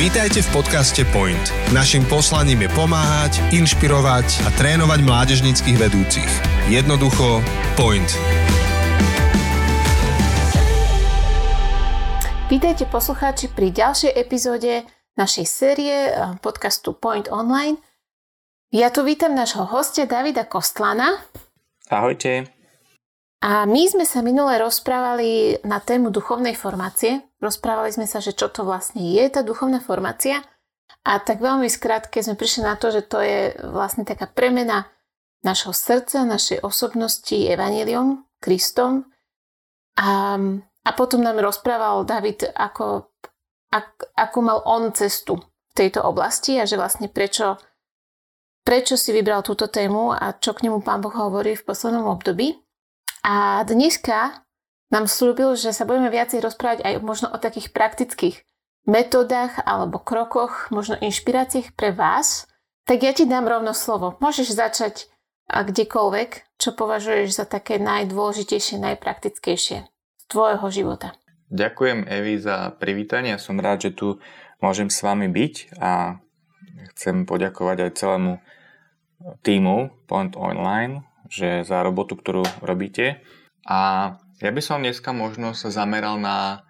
Vítajte v podcaste Point. Naším poslaním je pomáhať, inšpirovať a trénovať mládežnických vedúcich. Jednoducho Point. Vítajte poslucháči pri ďalšej epizóde našej série eh, podcastu Point Online. Ja tu vítam nášho hostia Davida Kostlana. Ahojte. A my sme sa minule rozprávali na tému duchovnej formácie Rozprávali sme sa, že čo to vlastne je tá duchovná formácia a tak veľmi skrátke sme prišli na to, že to je vlastne taká premena našho srdca, našej osobnosti evaniliom, Kristom. A, a potom nám rozprával David, ako, ak, ako mal on cestu v tejto oblasti a že vlastne prečo, prečo si vybral túto tému a čo k nemu pán Boh hovorí v poslednom období. A dneska nám slúbil, že sa budeme viacej rozprávať aj možno o takých praktických metodách alebo krokoch, možno inšpiráciách pre vás, tak ja ti dám rovno slovo. Môžeš začať a kdekoľvek, čo považuješ za také najdôležitejšie, najpraktickejšie z tvojho života. Ďakujem Evi za privítanie. Som rád, že tu môžem s vami byť a chcem poďakovať aj celému týmu Point Online že za robotu, ktorú robíte. A ja by som dneska možno sa zameral na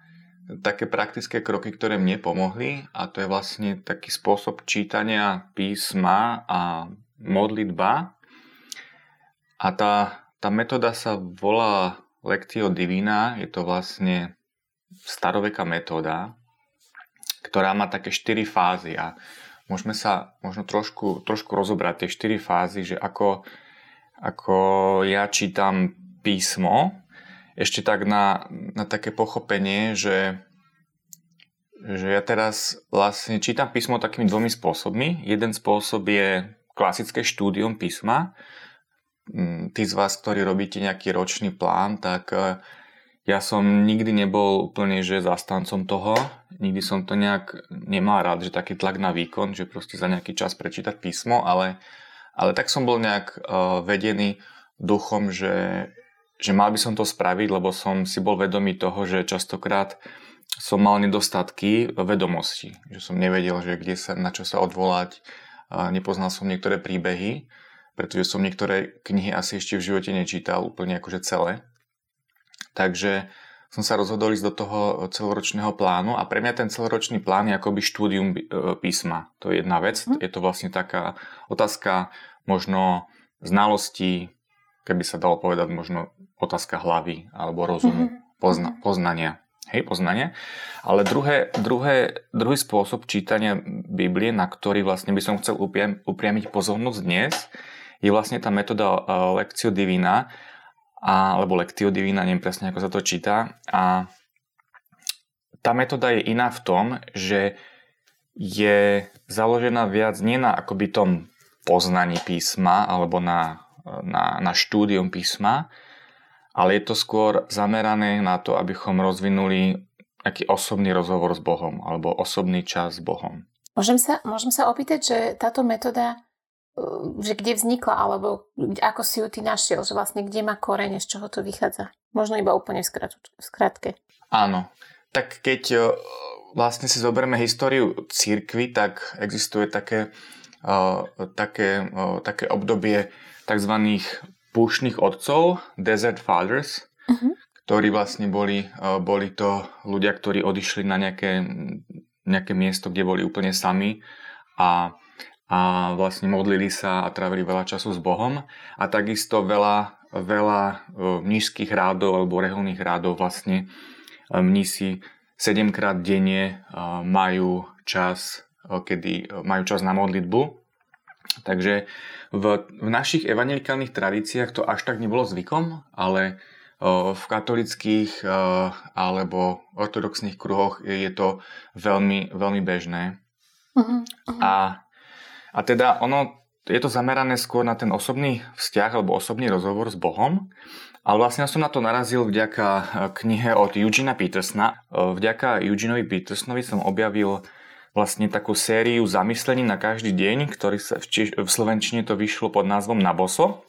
také praktické kroky, ktoré mne pomohli a to je vlastne taký spôsob čítania písma a modlitba. A tá, tá metóda sa volá Lectio Divina, je to vlastne staroveká metóda, ktorá má také štyri fázy a môžeme sa možno trošku, trošku rozobrať tie štyri fázy, že ako, ako ja čítam písmo ešte tak na, na také pochopenie, že, že ja teraz vlastne čítam písmo takými dvomi spôsobmi. Jeden spôsob je klasické štúdium písma. Mm, tí z vás, ktorí robíte nejaký ročný plán, tak e, ja som nikdy nebol úplne že zastancom toho. Nikdy som to nejak nemal rád, že taký tlak na výkon, že proste za nejaký čas prečítať písmo, ale, ale tak som bol nejak uh, vedený duchom, že, že mal by som to spraviť, lebo som si bol vedomý toho, že častokrát som mal nedostatky vedomosti, že som nevedel, že kde sa, na čo sa odvolať, nepoznal som niektoré príbehy, pretože som niektoré knihy asi ešte v živote nečítal úplne akože celé. Takže som sa rozhodol ísť do toho celoročného plánu a pre mňa ten celoročný plán je akoby štúdium e, písma. To je jedna vec, hm. je to vlastne taká otázka možno znalosti, keby sa dalo povedať možno otázka hlavy alebo rozumu, mm-hmm. pozna, poznania. Hej, poznanie. Ale druhé, druhé, druhý spôsob čítania Biblie, na ktorý vlastne by som chcel upriam, upriamiť pozornosť dnes, je vlastne tá metóda uh, Lectio Divina, a, alebo Lectio Divina, neviem presne, ako sa to číta. A tá metóda je iná v tom, že je založená viac nie na akoby tom poznaní písma alebo na na, na štúdium písma, ale je to skôr zamerané na to, abychom rozvinuli aký osobný rozhovor s Bohom alebo osobný čas s Bohom. Môžem sa, môžem sa opýtať, že táto metóda, uh, že kde vznikla, alebo ako si ju ty našiel, že vlastne kde má korene, z čoho to vychádza? Možno iba úplne v, skratke. Áno. Tak keď uh, vlastne si zoberieme históriu církvy, tak existuje také, uh, také, také obdobie tzv. púšnych otcov, Desert Fathers, uh-huh. ktorí vlastne boli, e, boli to ľudia, ktorí odišli na nejaké, nejaké miesto, kde boli úplne sami a, a vlastne modlili sa a trávili veľa času s Bohom a takisto veľa, veľa e, mnížských rádov alebo reholných rádov vlastne e, mnísi 7 krát denne majú čas, kedy majú čas na modlitbu Takže v, v našich evangelikálnych tradíciách to až tak nebolo zvykom, ale v katolických alebo ortodoxných kruhoch je to veľmi, veľmi bežné. Uh-huh, uh-huh. A, a teda ono, je to zamerané skôr na ten osobný vzťah alebo osobný rozhovor s Bohom. Ale vlastne som na to narazil vďaka knihe od Eugena Petersona. Vďaka Eugeneovi Petersonovi som objavil vlastne takú sériu zamyslení na každý deň, ktorý sa v, Čiž- v Slovenčine to vyšlo pod názvom Naboso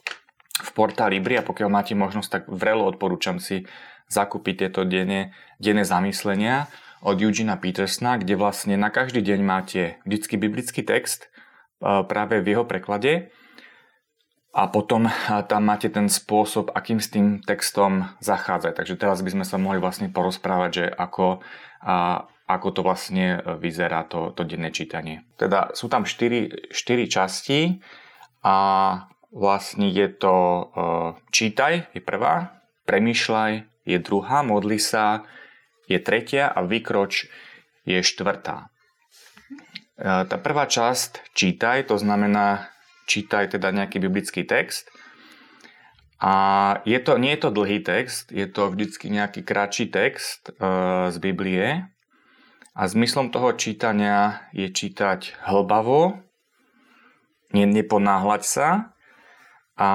v portáli Libri a pokiaľ máte možnosť, tak vrelo odporúčam si zakúpiť tieto denné, denné zamyslenia od Eugena Petersona, kde vlastne na každý deň máte vždycky biblický text práve v jeho preklade a potom tam máte ten spôsob, akým s tým textom zachádzať. Takže teraz by sme sa mohli vlastne porozprávať, že ako, a, ako to vlastne vyzerá to, to denné čítanie. Teda sú tam 4, 4 časti a vlastne je to čítaj, je prvá, premýšľaj, je druhá, modli sa, je tretia a vykroč je štvrtá. E, tá prvá časť čítaj, to znamená čítaj teda nejaký biblický text. A je to, nie je to dlhý text, je to vždycky nejaký kratší text e, z Biblie. A zmyslom toho čítania je čítať hlbavo, ne, neponáhľať sa a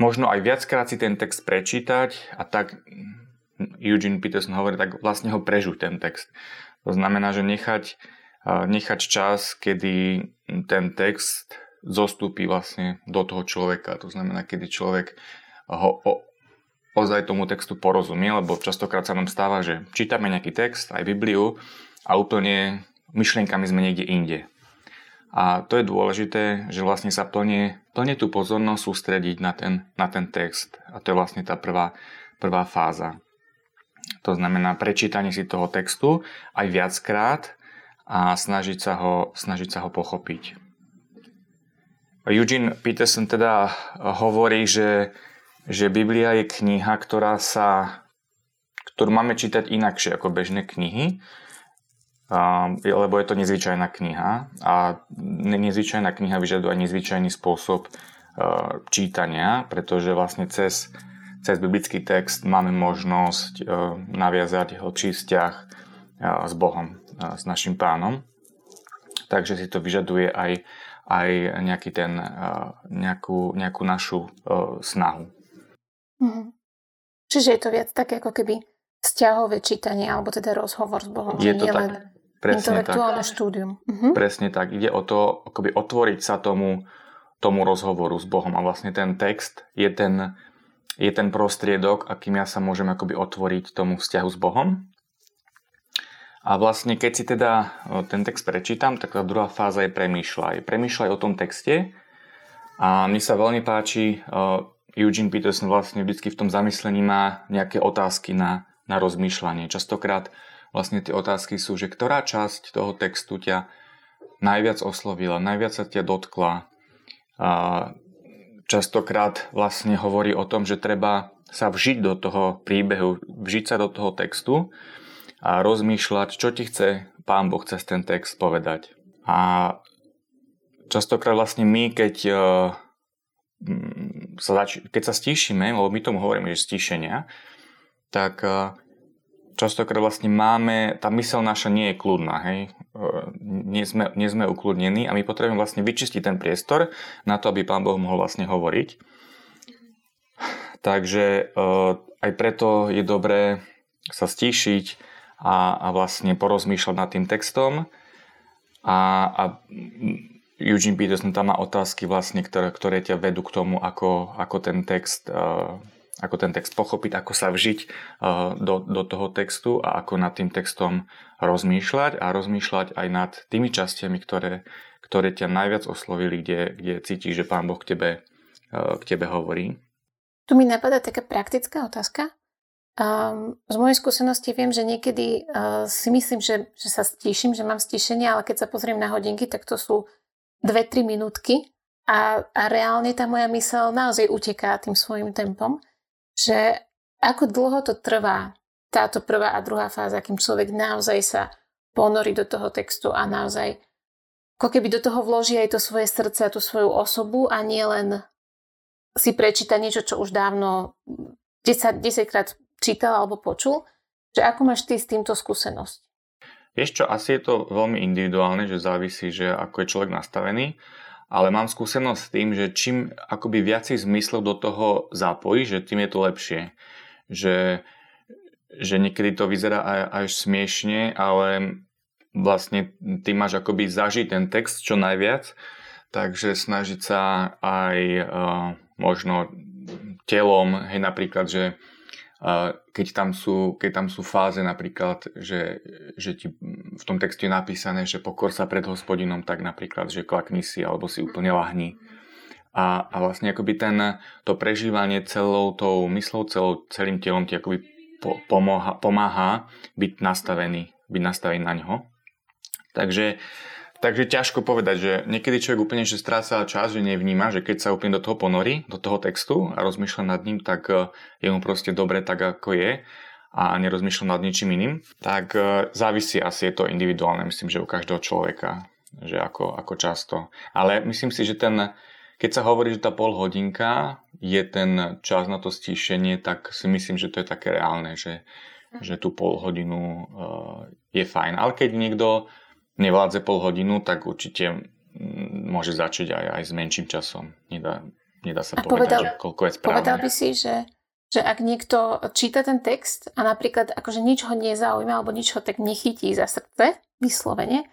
možno aj viackrát si ten text prečítať a tak Eugene Peterson hovorí, tak vlastne ho prežuť ten text. To znamená, že nechať, nechať čas, kedy ten text zostúpi vlastne do toho človeka. To znamená, kedy človek ho ozaj tomu textu porozumie, lebo častokrát sa nám stáva, že čítame nejaký text, aj Bibliu a úplne myšlienkami sme niekde inde. A to je dôležité, že vlastne sa plne, plne tú pozornosť sústrediť na ten, na ten text. A to je vlastne tá prvá, prvá fáza. To znamená prečítanie si toho textu aj viackrát a snažiť sa ho, snažiť sa ho pochopiť. Eugene Peterson teda hovorí, že, že Biblia je kniha, ktorá sa, ktorú máme čítať inakšie ako bežné knihy, lebo je to nezvyčajná kniha a nezvyčajná kniha vyžaduje aj nezvyčajný spôsob e, čítania, pretože vlastne cez, cez biblický text máme možnosť e, naviazať hlbší vzťah e, s Bohom, s našim pánom. Takže si to vyžaduje aj, aj nejaký ten, nejakú, nejakú našu snahu. Mm-hmm. Čiže je to viac také ako keby vzťahové čítanie, alebo teda rozhovor s Bohom. Je to tak. Presne Intelektuálne tak. štúdium. Uh-huh. Presne tak. Ide o to, akoby otvoriť sa tomu, tomu rozhovoru s Bohom. A vlastne ten text je ten, je ten prostriedok, akým ja sa môžem akoby otvoriť tomu vzťahu s Bohom. A vlastne keď si teda ten text prečítam, tak tá druhá fáza je premýšľaj. Premýšľaj o tom texte. A mne sa veľmi páči, Eugene Peterson vlastne vždy v tom zamyslení má nejaké otázky na, na rozmýšľanie. Častokrát vlastne tie otázky sú, že ktorá časť toho textu ťa najviac oslovila, najviac sa ťa dotkla. A častokrát vlastne hovorí o tom, že treba sa vžiť do toho príbehu, vžiť sa do toho textu a rozmýšľať, čo ti chce Pán Boh cez ten text povedať. A častokrát vlastne my, keď sa, zač- keď sa stíšime, lebo my tomu hovoríme, že stíšenia, tak e, častokrát vlastne máme, tá mysel naša nie je kľudná, hej. E, nie sme, nie sme ukludnení a my potrebujeme vlastne vyčistiť ten priestor na to, aby Pán Boh mohol vlastne hovoriť. Takže e, aj preto je dobré sa stíšiť a, a vlastne porozmýšľať nad tým textom. A, a Eugene Peterson tam má otázky vlastne, ktoré, ktoré ťa vedú k tomu, ako, ako ten text uh, ako ten text pochopiť, ako sa vžiť eh, do, do toho textu a ako nad tým textom rozmýšľať a rozmýšľať aj nad tými častiami, ktoré, ktoré ťa najviac oslovili, kde, kde cítiš, že Pán Boh k tebe, eh, k tebe hovorí. Tu mi napadá taká praktická otázka. Um, z mojej skúsenosti viem, že niekedy uh, si myslím, že, že sa stíšim, že mám stíšenie, ale keď sa pozriem na hodinky, tak to sú 2-3 minútky a, a reálne tá moja mysel naozaj uteká tým svojim tempom že ako dlho to trvá, táto prvá a druhá fáza, kým človek naozaj sa ponorí do toho textu a naozaj ako keby do toho vloží aj to svoje srdce a tú svoju osobu a nie len si prečíta niečo, čo už dávno 10, 10 krát čítal alebo počul, že ako máš ty s týmto skúsenosť? Vieš čo, asi je to veľmi individuálne, že závisí, že ako je človek nastavený ale mám skúsenosť s tým, že čím akoby viacej zmyslov do toho zapojí, že tým je to lepšie. Že, že niekedy to vyzerá aj, až smiešne, ale vlastne ty máš akoby zažiť ten text čo najviac, takže snažiť sa aj uh, možno telom, hej napríklad, že keď tam sú, keď tam sú fáze napríklad, že, že ti v tom texte je napísané, že pokor sa pred hospodinom, tak napríklad, že klakni si alebo si úplne lahni. A, a vlastne akoby ten, to prežívanie celou tou myslou, celou, celým telom ti akoby po, pomáha, pomáha byť nastavený, byť nastavený na ňo. Takže Takže ťažko povedať, že niekedy človek úplne že stráca čas, že nevníma, že keď sa úplne do toho ponorí, do toho textu a rozmýšľa nad ním, tak e, je mu proste dobre tak, ako je a nerozmýšľa nad ničím iným, tak e, závisí asi, je to individuálne, myslím, že u každého človeka, že ako, ako často. Ale myslím si, že ten, keď sa hovorí, že tá pol hodinka je ten čas na to stíšenie, tak si myslím, že to je také reálne, že, že tú pol hodinu uh, je fajn. Ale keď niekto nevládze pol hodinu, tak určite mm, môže začať aj, aj s menším časom. Nedá, nedá sa a povedať, povedal, že koľko je správne. Povedal by si, že, že ak niekto číta ten text a napríklad akože nič ho nezaujíma alebo nič ho tak nechytí za srdce, vyslovene,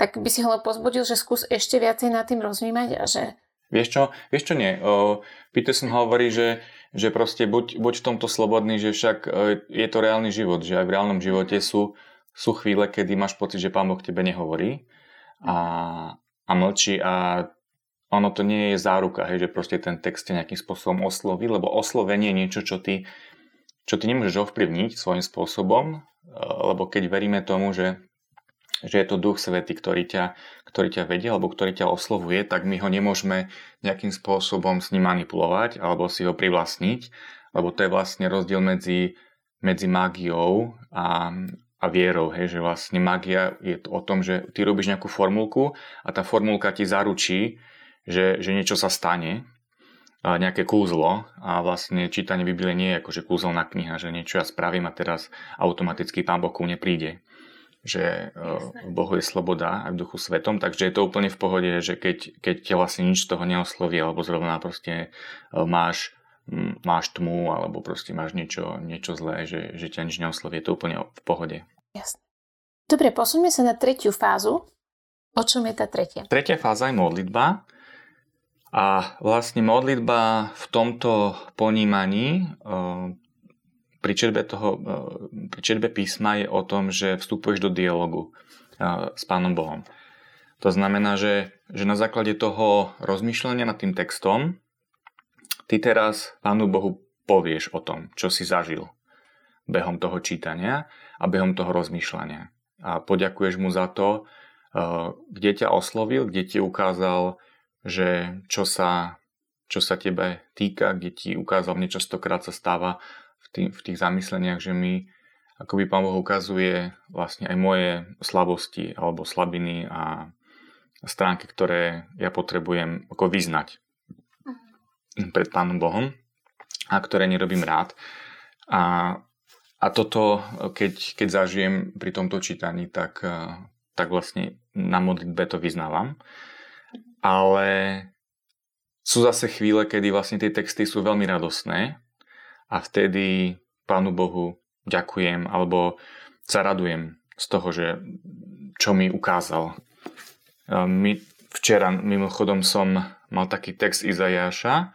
tak by si ho pozbudil, že skús ešte viacej nad tým rozvímať a že... Vieš čo? Vieš čo nie? O, Peterson hovorí, že, že proste buď, buď v tomto slobodný, že však e, je to reálny život, že aj v reálnom živote sú sú chvíle, kedy máš pocit, že Pán Boh tebe nehovorí a, a mlčí a ono to nie je záruka, hej, že proste ten text je nejakým spôsobom osloví, lebo oslovenie je niečo, čo ty, čo ty nemôžeš ovplyvniť svojím spôsobom, e, lebo keď veríme tomu, že, že je to Duch Svety, ktorý ťa, ktorý ťa vedie alebo ktorý ťa oslovuje, tak my ho nemôžeme nejakým spôsobom s ním manipulovať alebo si ho privlastniť, lebo to je vlastne rozdiel medzi, medzi mágiou a, a vierou, hej, že vlastne magia je to o tom, že ty robíš nejakú formulku a tá formulka ti zaručí, že, že niečo sa stane, a nejaké kúzlo a vlastne čítanie Biblie nie je ako že kúzelná kniha, že niečo ja spravím a teraz automaticky Pán Boh ku mne príde. Že Jasne. v Bohu je sloboda aj v duchu svetom, takže je to úplne v pohode, že keď, keď ťa vlastne nič z toho neosloví alebo zrovna proste e, máš máš tmu alebo proste máš niečo, niečo zlé, že, že ťa nič neosloví, je to úplne v pohode. Jasne. Dobre, posuňme sa na tretiu fázu. O čom je tá tretia? Tretia fáza je modlitba. A vlastne modlitba v tomto ponímaní uh, pri čerbe, toho, uh, pri čerbe písma je o tom, že vstupuješ do dialogu uh, s Pánom Bohom. To znamená, že, že na základe toho rozmýšľania nad tým textom ty teraz Pánu Bohu povieš o tom, čo si zažil behom toho čítania a behom toho rozmýšľania. A poďakuješ mu za to, eh, kde ťa oslovil, kde ti ukázal, že čo sa, čo sa tebe týka, kde ti ukázal, mne častokrát sa stáva v, tých, v tých zamysleniach, že mi akoby Pán Boh ukazuje vlastne aj moje slabosti alebo slabiny a stránky, ktoré ja potrebujem ako vyznať pred Pánom Bohom a ktoré nerobím rád. A, a toto, keď, keď zažijem pri tomto čítaní, tak, tak vlastne na modlitbe to vyznávam. Ale sú zase chvíle, kedy vlastne tie texty sú veľmi radostné a vtedy Pánu Bohu ďakujem alebo sa radujem z toho, že čo mi ukázal. My, včera mimochodom som mal taký text Izajáša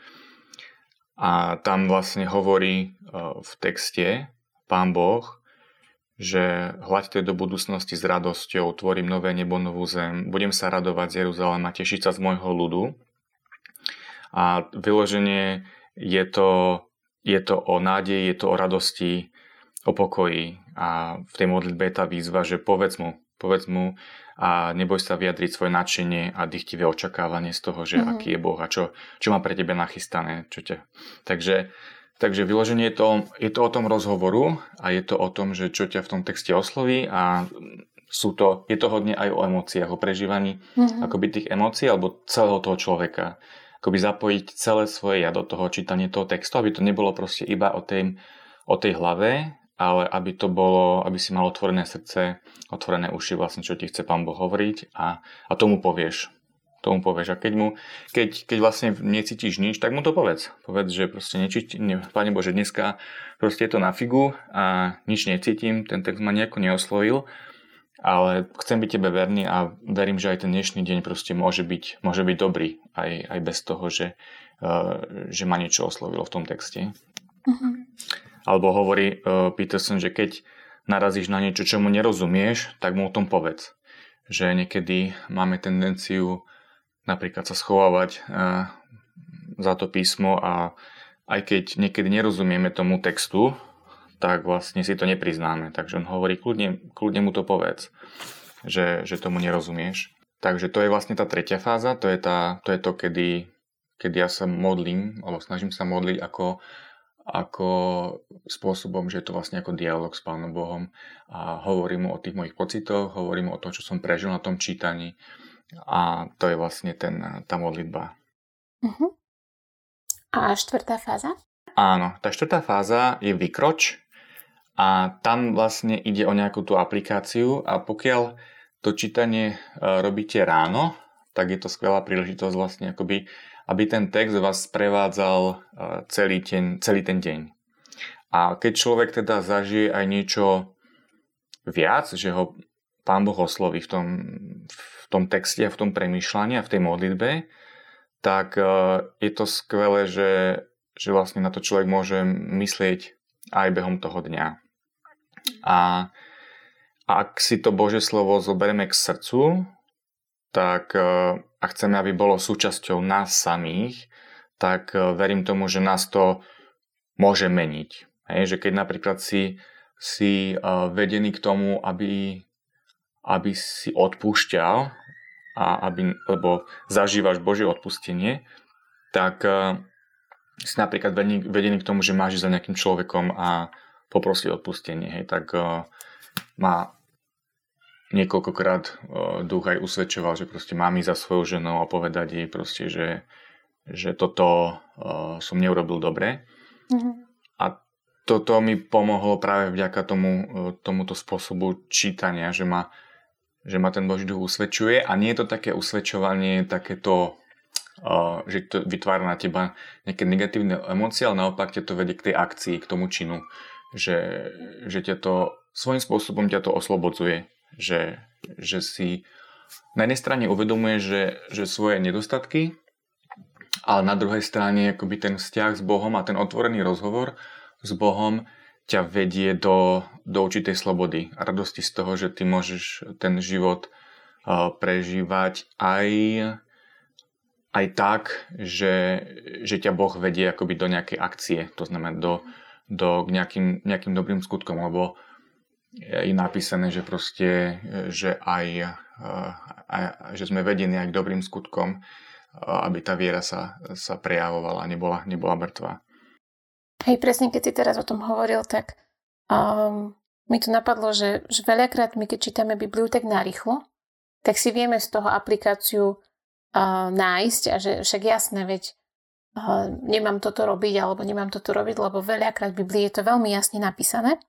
a tam vlastne hovorí e, v texte Pán Boh, že hľaďte do budúcnosti s radosťou, tvorím nové nebo, novú zem, budem sa radovať z Jeruzalema, tešiť sa z môjho ľudu. A vyloženie je to, je to o nádeji, je to o radosti, o pokoji. A v tej modlitbe je tá výzva, že povedz mu, povedz mu a neboj sa vyjadriť svoje nadšenie a dychtivé očakávanie z toho, že mm-hmm. aký je Boh a čo, čo má pre tebe nachystané. Čo ťa... Takže, takže vyloženie je to, je to o tom rozhovoru a je to o tom, že čo ťa v tom texte osloví a sú to, je to hodne aj o emóciách, o prežívaní mm-hmm. akoby tých emócií alebo celého toho človeka. Akoby zapojiť celé svoje ja do toho čítania toho textu, aby to nebolo proste iba o tej, o tej hlave, ale aby to bolo, aby si mal otvorené srdce, otvorené uši vlastne, čo ti chce Pán Boh hovoriť a, a tomu povieš. Tomu povieš. A keď, mu, keď, keď vlastne necítiš nič, tak mu to povedz. Povedz, že proste necíti, ne, Pane Bože, dneska proste je to na figu a nič necítim, ten text ma nejako neoslovil, ale chcem byť tebe verný a verím, že aj ten dnešný deň proste môže byť, môže byť dobrý, aj, aj bez toho, že, uh, že ma niečo oslovilo v tom texte. Uh-huh. Alebo hovorí Peterson, že keď narazíš na niečo, čomu nerozumieš, tak mu o tom povedz. Že niekedy máme tendenciu napríklad sa schovávať uh, za to písmo a aj keď niekedy nerozumieme tomu textu, tak vlastne si to nepriznáme. Takže on hovorí, kľudne, kľudne mu to povedz, že, že tomu nerozumieš. Takže to je vlastne tá tretia fáza, to je, tá, to, je to, kedy, kedy ja sa modlím, alebo snažím sa modliť ako, ako spôsobom, že je to vlastne ako dialog s Pánom Bohom a hovorím mu o tých mojich pocitoch, hovorím mu o tom, čo som prežil na tom čítaní a to je vlastne ten, tá modlitba. Uh-huh. A štvrtá fáza? Áno, tá štvrtá fáza je vykroč a tam vlastne ide o nejakú tú aplikáciu a pokiaľ to čítanie e, robíte ráno, tak je to skvelá príležitosť vlastne akoby, aby ten text vás prevádzal e, celý, ten, celý ten deň. A keď človek teda zažije aj niečo viac, že ho Pán Boh osloví v tom, v tom texte a v tom premýšľaní a v tej modlitbe, tak e, je to skvelé, že, že vlastne na to človek môže myslieť aj behom toho dňa. A ak si to Bože slovo zoberieme k srdcu, tak e, a chceme, aby bolo súčasťou nás samých, tak e, verím tomu, že nás to môže meniť. Hej, že keď napríklad si, si e, vedený k tomu, aby, aby si odpúšťal, a aby, lebo zažívaš Božie odpustenie, tak si napríklad vedený, k tomu, že máš za nejakým človekom a poprosiť odpustenie, hej, tak ma niekoľkokrát uh, duch aj usvedčoval, že proste mám ísť za svojou ženou a povedať jej proste, že, že toto uh, som neurobil dobre. Mm-hmm. A toto mi pomohlo práve vďaka tomu, uh, tomuto spôsobu čítania, že ma, že ma ten Boží duch usvedčuje a nie je to také usvedčovanie, takéto že to vytvára na teba nejaké negatívne emócie, ale naopak ťa to vedie k tej akcii, k tomu činu, že, že ťa to svojím spôsobom ťa to oslobodzuje že, že si na jednej strane uvedomuje, že, že svoje nedostatky, ale na druhej strane akoby ten vzťah s Bohom a ten otvorený rozhovor s Bohom ťa vedie do, do určitej slobody a radosti z toho, že ty môžeš ten život uh, prežívať aj, aj tak, že, že ťa Boh vedie akoby do nejakej akcie, to znamená do, do nejakým, nejakým dobrým skutkom, lebo je napísané, že proste, že aj, eh, aj že sme vedení aj k dobrým skutkom, eh, aby tá viera sa, sa prejavovala nebola, nebola mŕtva. Hej, presne keď si teraz o tom hovoril, tak um, mi to napadlo, že, že veľakrát my keď čítame Bibliu tak narýchlo, tak si vieme z toho aplikáciu uh, nájsť a že však jasné, veď uh, nemám toto robiť alebo nemám toto robiť, lebo veľakrát v Biblii je to veľmi jasne napísané.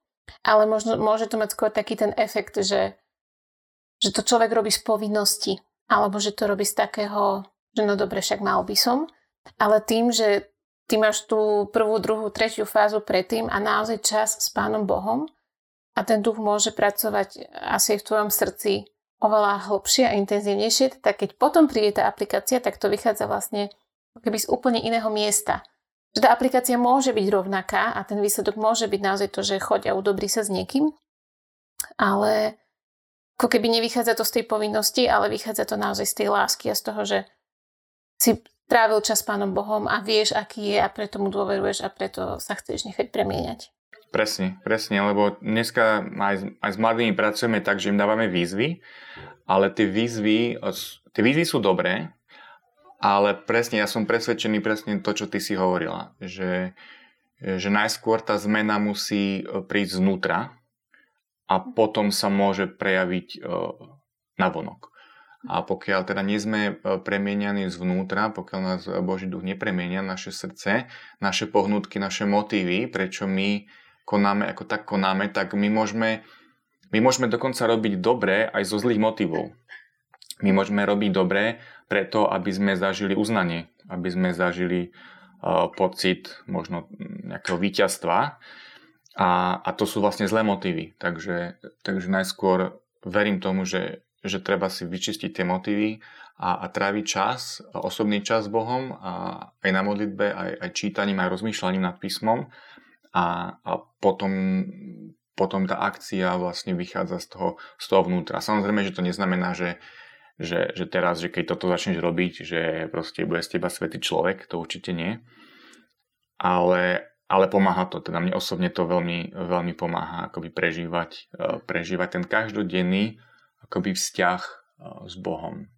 Ale možno, môže to mať skôr taký ten efekt, že, že to človek robí z povinnosti, alebo že to robí z takého, že no dobre, však mal by som. Ale tým, že ty máš tú prvú, druhú, tretiu fázu predtým a naozaj čas s Pánom Bohom a ten duch môže pracovať asi v tvojom srdci oveľa hlbšie a intenzívnejšie, tak keď potom príde tá aplikácia, tak to vychádza vlastne keby z úplne iného miesta že tá aplikácia môže byť rovnaká a ten výsledok môže byť naozaj to, že choď a udobrí sa s niekým, ale ako keby nevychádza to z tej povinnosti, ale vychádza to naozaj z tej lásky a z toho, že si trávil čas s Pánom Bohom a vieš, aký je a preto mu dôveruješ a preto sa chceš nechať premieňať. Presne, presne, lebo dneska aj, aj s mladými pracujeme tak, že im dávame výzvy, ale tie výzvy, tie výzvy sú dobré, ale presne, ja som presvedčený presne to, čo ty si hovorila, že, že najskôr tá zmena musí e, prísť znútra a potom sa môže prejaviť e, na vonok. A pokiaľ teda nie sme e, premienianí zvnútra, pokiaľ nás Boží duch nepremienia, naše srdce, naše pohnutky, naše motívy, prečo my konáme ako tak konáme, tak my môžeme, my môžeme dokonca robiť dobré aj zo zlých motivov. My môžeme robiť dobré preto, aby sme zažili uznanie, aby sme zažili uh, pocit možno nejakého víťazstva. A, a to sú vlastne zlé motívy. Takže, takže najskôr verím tomu, že, že treba si vyčistiť tie motívy a, a tráviť čas, osobný čas s Bohom, a aj na modlitbe, aj, aj čítaním, aj rozmýšľaním nad písmom a, a potom, potom tá akcia vlastne vychádza z toho, z toho vnútra. Samozrejme, že to neznamená, že, že, že teraz, že keď toto začneš robiť, že proste bude z teba svetý človek, to určite nie. Ale, ale pomáha to, teda mne osobne to veľmi, veľmi pomáha akoby prežívať, e, prežívať ten každodenný akoby vzťah e, s Bohom.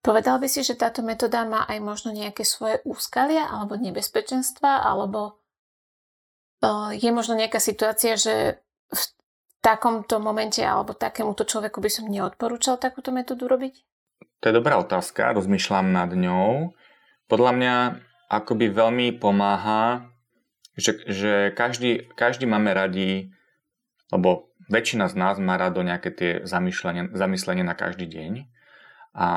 Povedal by si, že táto metóda má aj možno nejaké svoje úskalia alebo nebezpečenstva, alebo uh, je možno nejaká situácia, že takomto momente alebo takémuto človeku by som neodporúčal takúto metódu robiť? To je dobrá otázka, rozmýšľam nad ňou. Podľa mňa akoby veľmi pomáha, že, že každý, každý máme radi, lebo väčšina z nás má rado nejaké tie zamyslenie, zamyslenie na každý deň. A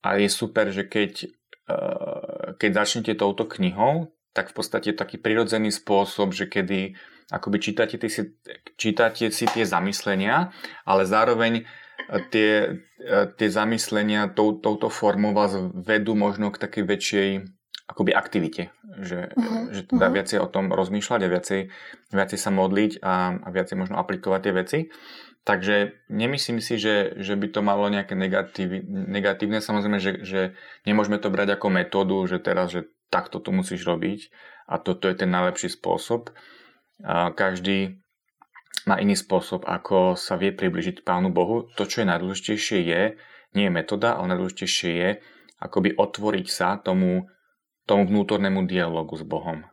a je super, že keď, eh, keď začnete touto knihou, tak v podstate taký prirodzený spôsob, že kedy akoby čítate, si, čítate si tie zamyslenia, ale zároveň eh, tie, eh, tie zamyslenia tou, touto formou vás vedú možno k takej väčšej akoby aktivite, že, uh-huh. že teda uh-huh. viacej o tom rozmýšľať a viacej, viacej sa modliť a, a viacej možno aplikovať tie veci. Takže nemyslím si, že, že by to malo nejaké negatív, negatívne. Samozrejme, že, že nemôžeme to brať ako metódu, že teraz, že takto to musíš robiť a toto je ten najlepší spôsob. A každý má iný spôsob, ako sa vie približiť Pánu Bohu. To, čo je najdôležitejšie je, nie je metóda, ale najdôležitejšie je akoby otvoriť sa tomu, tomu vnútornému dialogu s Bohom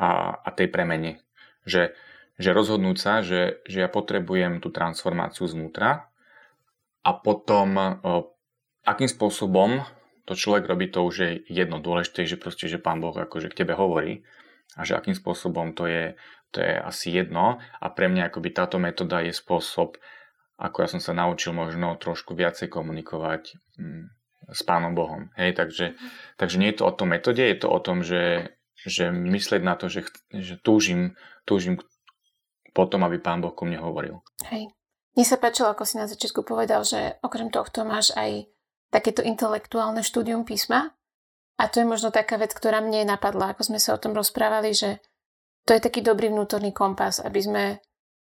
a, a tej premene. Že, že rozhodnúť sa, že, že ja potrebujem tú transformáciu znútra a potom o, akým spôsobom to človek robí, to už je jedno dôležité, že proste, že Pán Boh akože k tebe hovorí a že akým spôsobom to je, to je asi jedno a pre mňa akoby táto metóda je spôsob, ako ja som sa naučil možno trošku viacej komunikovať hm, s Pánom Bohom. Hej, takže, takže nie je to o tom metóde, je to o tom, že, že myslieť na to, že, že túžim, túžim potom, aby Pán Boh ku mne hovoril. Hej. Mne sa páčilo, ako si na začiatku povedal, že okrem tohto máš aj takéto intelektuálne štúdium písma. A to je možno taká vec, ktorá mne napadla, ako sme sa o tom rozprávali, že to je taký dobrý vnútorný kompas, aby sme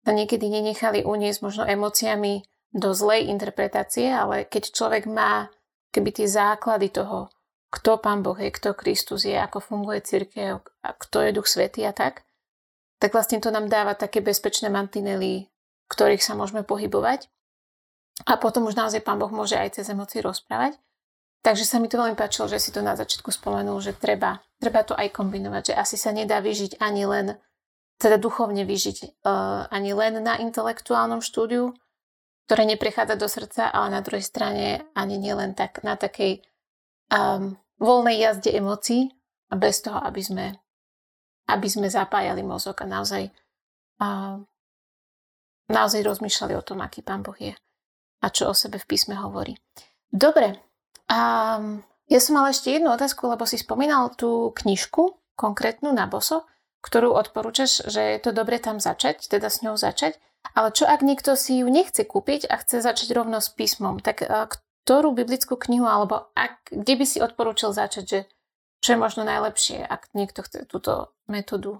sa niekedy nenechali uniesť možno emóciami do zlej interpretácie, ale keď človek má keby tie základy toho, kto Pán Boh je, kto Kristus je, ako funguje církev, a kto je Duch Svetý a tak, tak vlastne to nám dáva také bezpečné mantinely, ktorých sa môžeme pohybovať. A potom už naozaj Pán Boh môže aj cez emócie rozprávať. Takže sa mi to veľmi páčilo, že si to na začiatku spomenul, že treba, treba to aj kombinovať, že asi sa nedá vyžiť ani len, teda duchovne vyžiť uh, ani len na intelektuálnom štúdiu, ktoré neprechádza do srdca, ale na druhej strane ani nielen tak na takej um, voľnej jazde emócií a bez toho, aby sme aby sme zapájali mozog a naozaj, a, naozaj rozmýšľali o tom, aký Pán Boh je a čo o sebe v písme hovorí. Dobre, a ja som mala ešte jednu otázku, lebo si spomínal tú knižku, konkrétnu na boso, ktorú odporúčaš, že je to dobre tam začať, teda s ňou začať. Ale čo ak niekto si ju nechce kúpiť a chce začať rovno s písmom, tak ktorú biblickú knihu, alebo ak, kde by si odporúčil začať, že čo je možno najlepšie, ak niekto chce túto metódu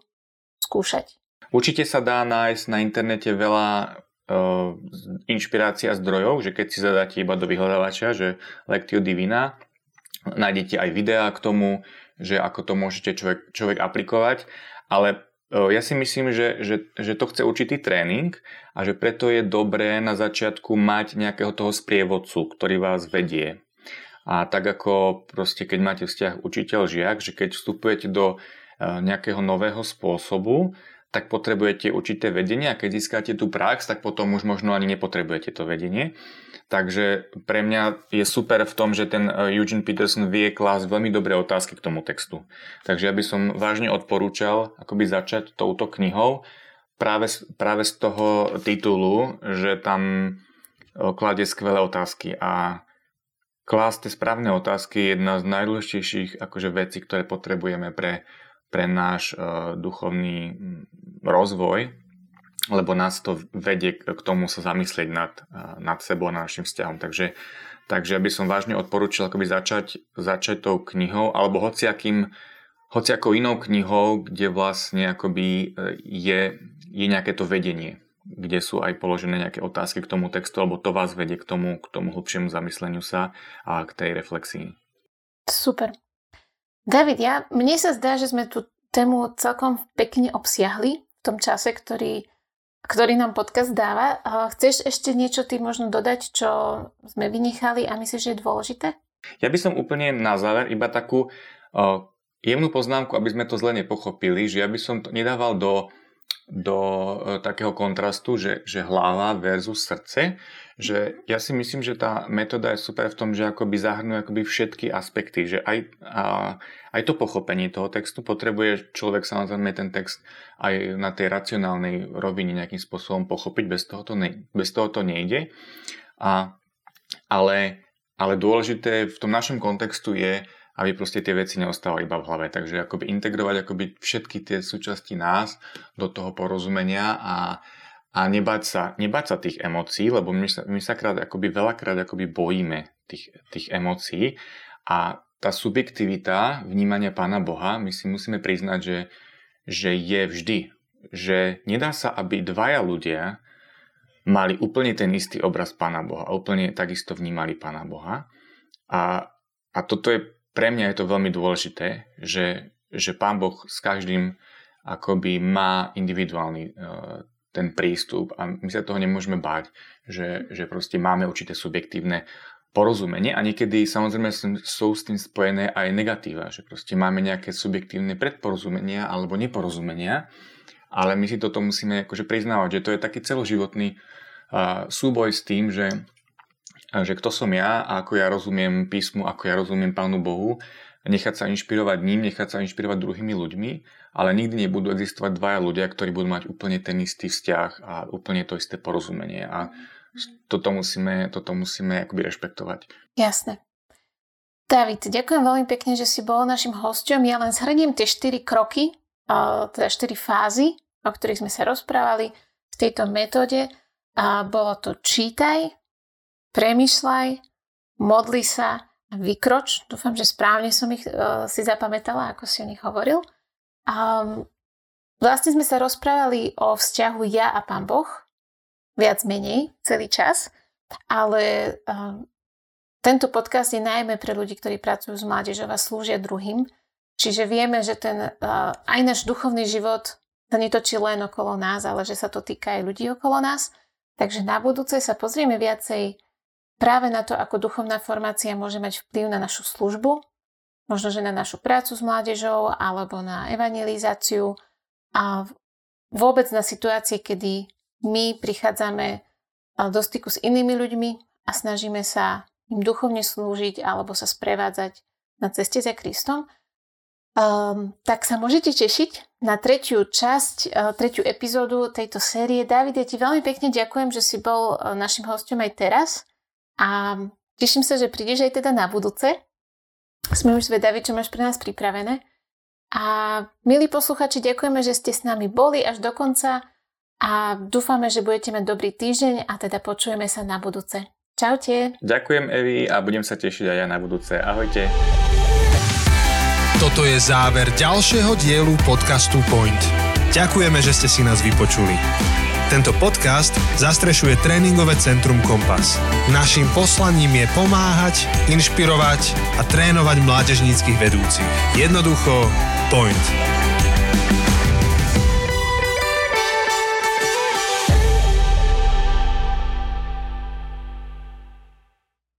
skúšať? Určite sa dá nájsť na internete veľa uh, inšpirácií a zdrojov, že keď si zadáte iba do vyhľadávača, že Lectio Divina, nájdete aj videá k tomu, že ako to môžete človek, človek aplikovať, ale ja si myslím, že, že, že to chce určitý tréning a že preto je dobré na začiatku mať nejakého toho sprievodcu, ktorý vás vedie. A tak ako proste keď máte vzťah učiteľ-žiak, že keď vstupujete do e, nejakého nového spôsobu, tak potrebujete určité vedenie a keď získate tú prax, tak potom už možno ani nepotrebujete to vedenie. Takže pre mňa je super v tom, že ten e, Eugene Peterson vie klásť veľmi dobré otázky k tomu textu. Takže ja by som vážne odporúčal akoby začať touto knihou práve, práve z toho titulu, že tam e, kladie skvelé otázky a klásť tie správne otázky je jedna z najdôležitejších akože vecí, ktoré potrebujeme pre, pre náš uh, duchovný rozvoj, lebo nás to vedie k tomu sa zamyslieť nad, uh, nad sebou a našim vzťahom. Takže, takže by som vážne odporúčil akoby začať, začať tou knihou alebo hociakým, hoci ako inou knihou, kde vlastne akoby e, je, je nejaké to vedenie, kde sú aj položené nejaké otázky k tomu textu, alebo to vás vedie k tomu, k tomu hlbšiemu zamysleniu sa a k tej reflexii. Super. David, ja, mne sa zdá, že sme tú tému celkom pekne obsiahli v tom čase, ktorý, ktorý nám podcast dáva. Chceš ešte niečo ty možno dodať, čo sme vynechali a myslíš, že je dôležité? Ja by som úplne na záver iba takú uh, jemnú poznámku, aby sme to zle nepochopili, že ja by som to nedával do do e, takého kontrastu, že, že hlava versus srdce, že ja si myslím, že tá metóda je super v tom, že akoby zahrnuje akoby všetky aspekty, že aj, a, aj to pochopenie toho textu potrebuje človek samozrejme ten text aj na tej racionálnej rovine nejakým spôsobom pochopiť, bez toho to, ne, bez toho to nejde. A, ale, ale dôležité v tom našom kontextu je, aby proste tie veci neostávali iba v hlave. Takže akoby integrovať akoby všetky tie súčasti nás do toho porozumenia a, a nebať, sa, nebať sa tých emócií, lebo my sa, my sa krát, akoby veľakrát akoby bojíme tých, tých emócií a tá subjektivita vnímania Pána Boha, my si musíme priznať, že, že je vždy. Že nedá sa, aby dvaja ľudia mali úplne ten istý obraz Pána Boha a úplne takisto vnímali Pána Boha. A, a toto je pre mňa je to veľmi dôležité, že, že Pán Boh s každým akoby má individuálny uh, ten prístup a my sa toho nemôžeme báť, že, že proste máme určité subjektívne porozumenie a niekedy samozrejme sú s tým spojené aj negatíva, že proste máme nejaké subjektívne predporozumenia alebo neporozumenia, ale my si toto musíme akože priznávať, že to je taký celoživotný uh, súboj s tým, že že kto som ja a ako ja rozumiem písmu, ako ja rozumiem Pánu Bohu, nechať sa inšpirovať ním, nechať sa inšpirovať druhými ľuďmi, ale nikdy nebudú existovať dvaja ľudia, ktorí budú mať úplne ten istý vzťah a úplne to isté porozumenie. A toto musíme, toto musíme akoby rešpektovať. Jasné. David, ďakujem veľmi pekne, že si bol našim hosťom. Ja len zhrniem tie štyri kroky, teda štyri fázy, o ktorých sme sa rozprávali v tejto metóde. A bolo to čítaj, premyšľaj, modli sa a vykroč. Dúfam, že správne som ich uh, si zapamätala, ako si o nich hovoril. Um, vlastne sme sa rozprávali o vzťahu ja a pán Boh, viac menej, celý čas, ale um, tento podcast je najmä pre ľudí, ktorí pracujú s mládežou a slúžia druhým. Čiže vieme, že ten, uh, aj náš duchovný život sa netočí len okolo nás, ale že sa to týka aj ľudí okolo nás. Takže na budúce sa pozrieme viacej práve na to, ako duchovná formácia môže mať vplyv na našu službu, možno, že na našu prácu s mládežou alebo na evangelizáciu a vôbec na situácie, kedy my prichádzame do styku s inými ľuďmi a snažíme sa im duchovne slúžiť alebo sa sprevádzať na ceste za Kristom, um, tak sa môžete tešiť na tretiu časť, uh, tretiu epizódu tejto série. David, ja ti veľmi pekne ďakujem, že si bol uh, našim hostom aj teraz. A teším sa, že prídeš aj teda na budúce. Sme už zvedaví, čo máš pre nás pripravené. A milí posluchači, ďakujeme, že ste s nami boli až do konca a dúfame, že budete mať dobrý týždeň a teda počujeme sa na budúce. Čaute. Ďakujem Evi a budem sa tešiť aj ja na budúce. Ahojte. Toto je záver ďalšieho dielu podcastu Point. Ďakujeme, že ste si nás vypočuli. Tento podcast zastrešuje tréningové centrum Kompas. Naším poslaním je pomáhať, inšpirovať a trénovať mládežníckých vedúcich. Jednoducho, point.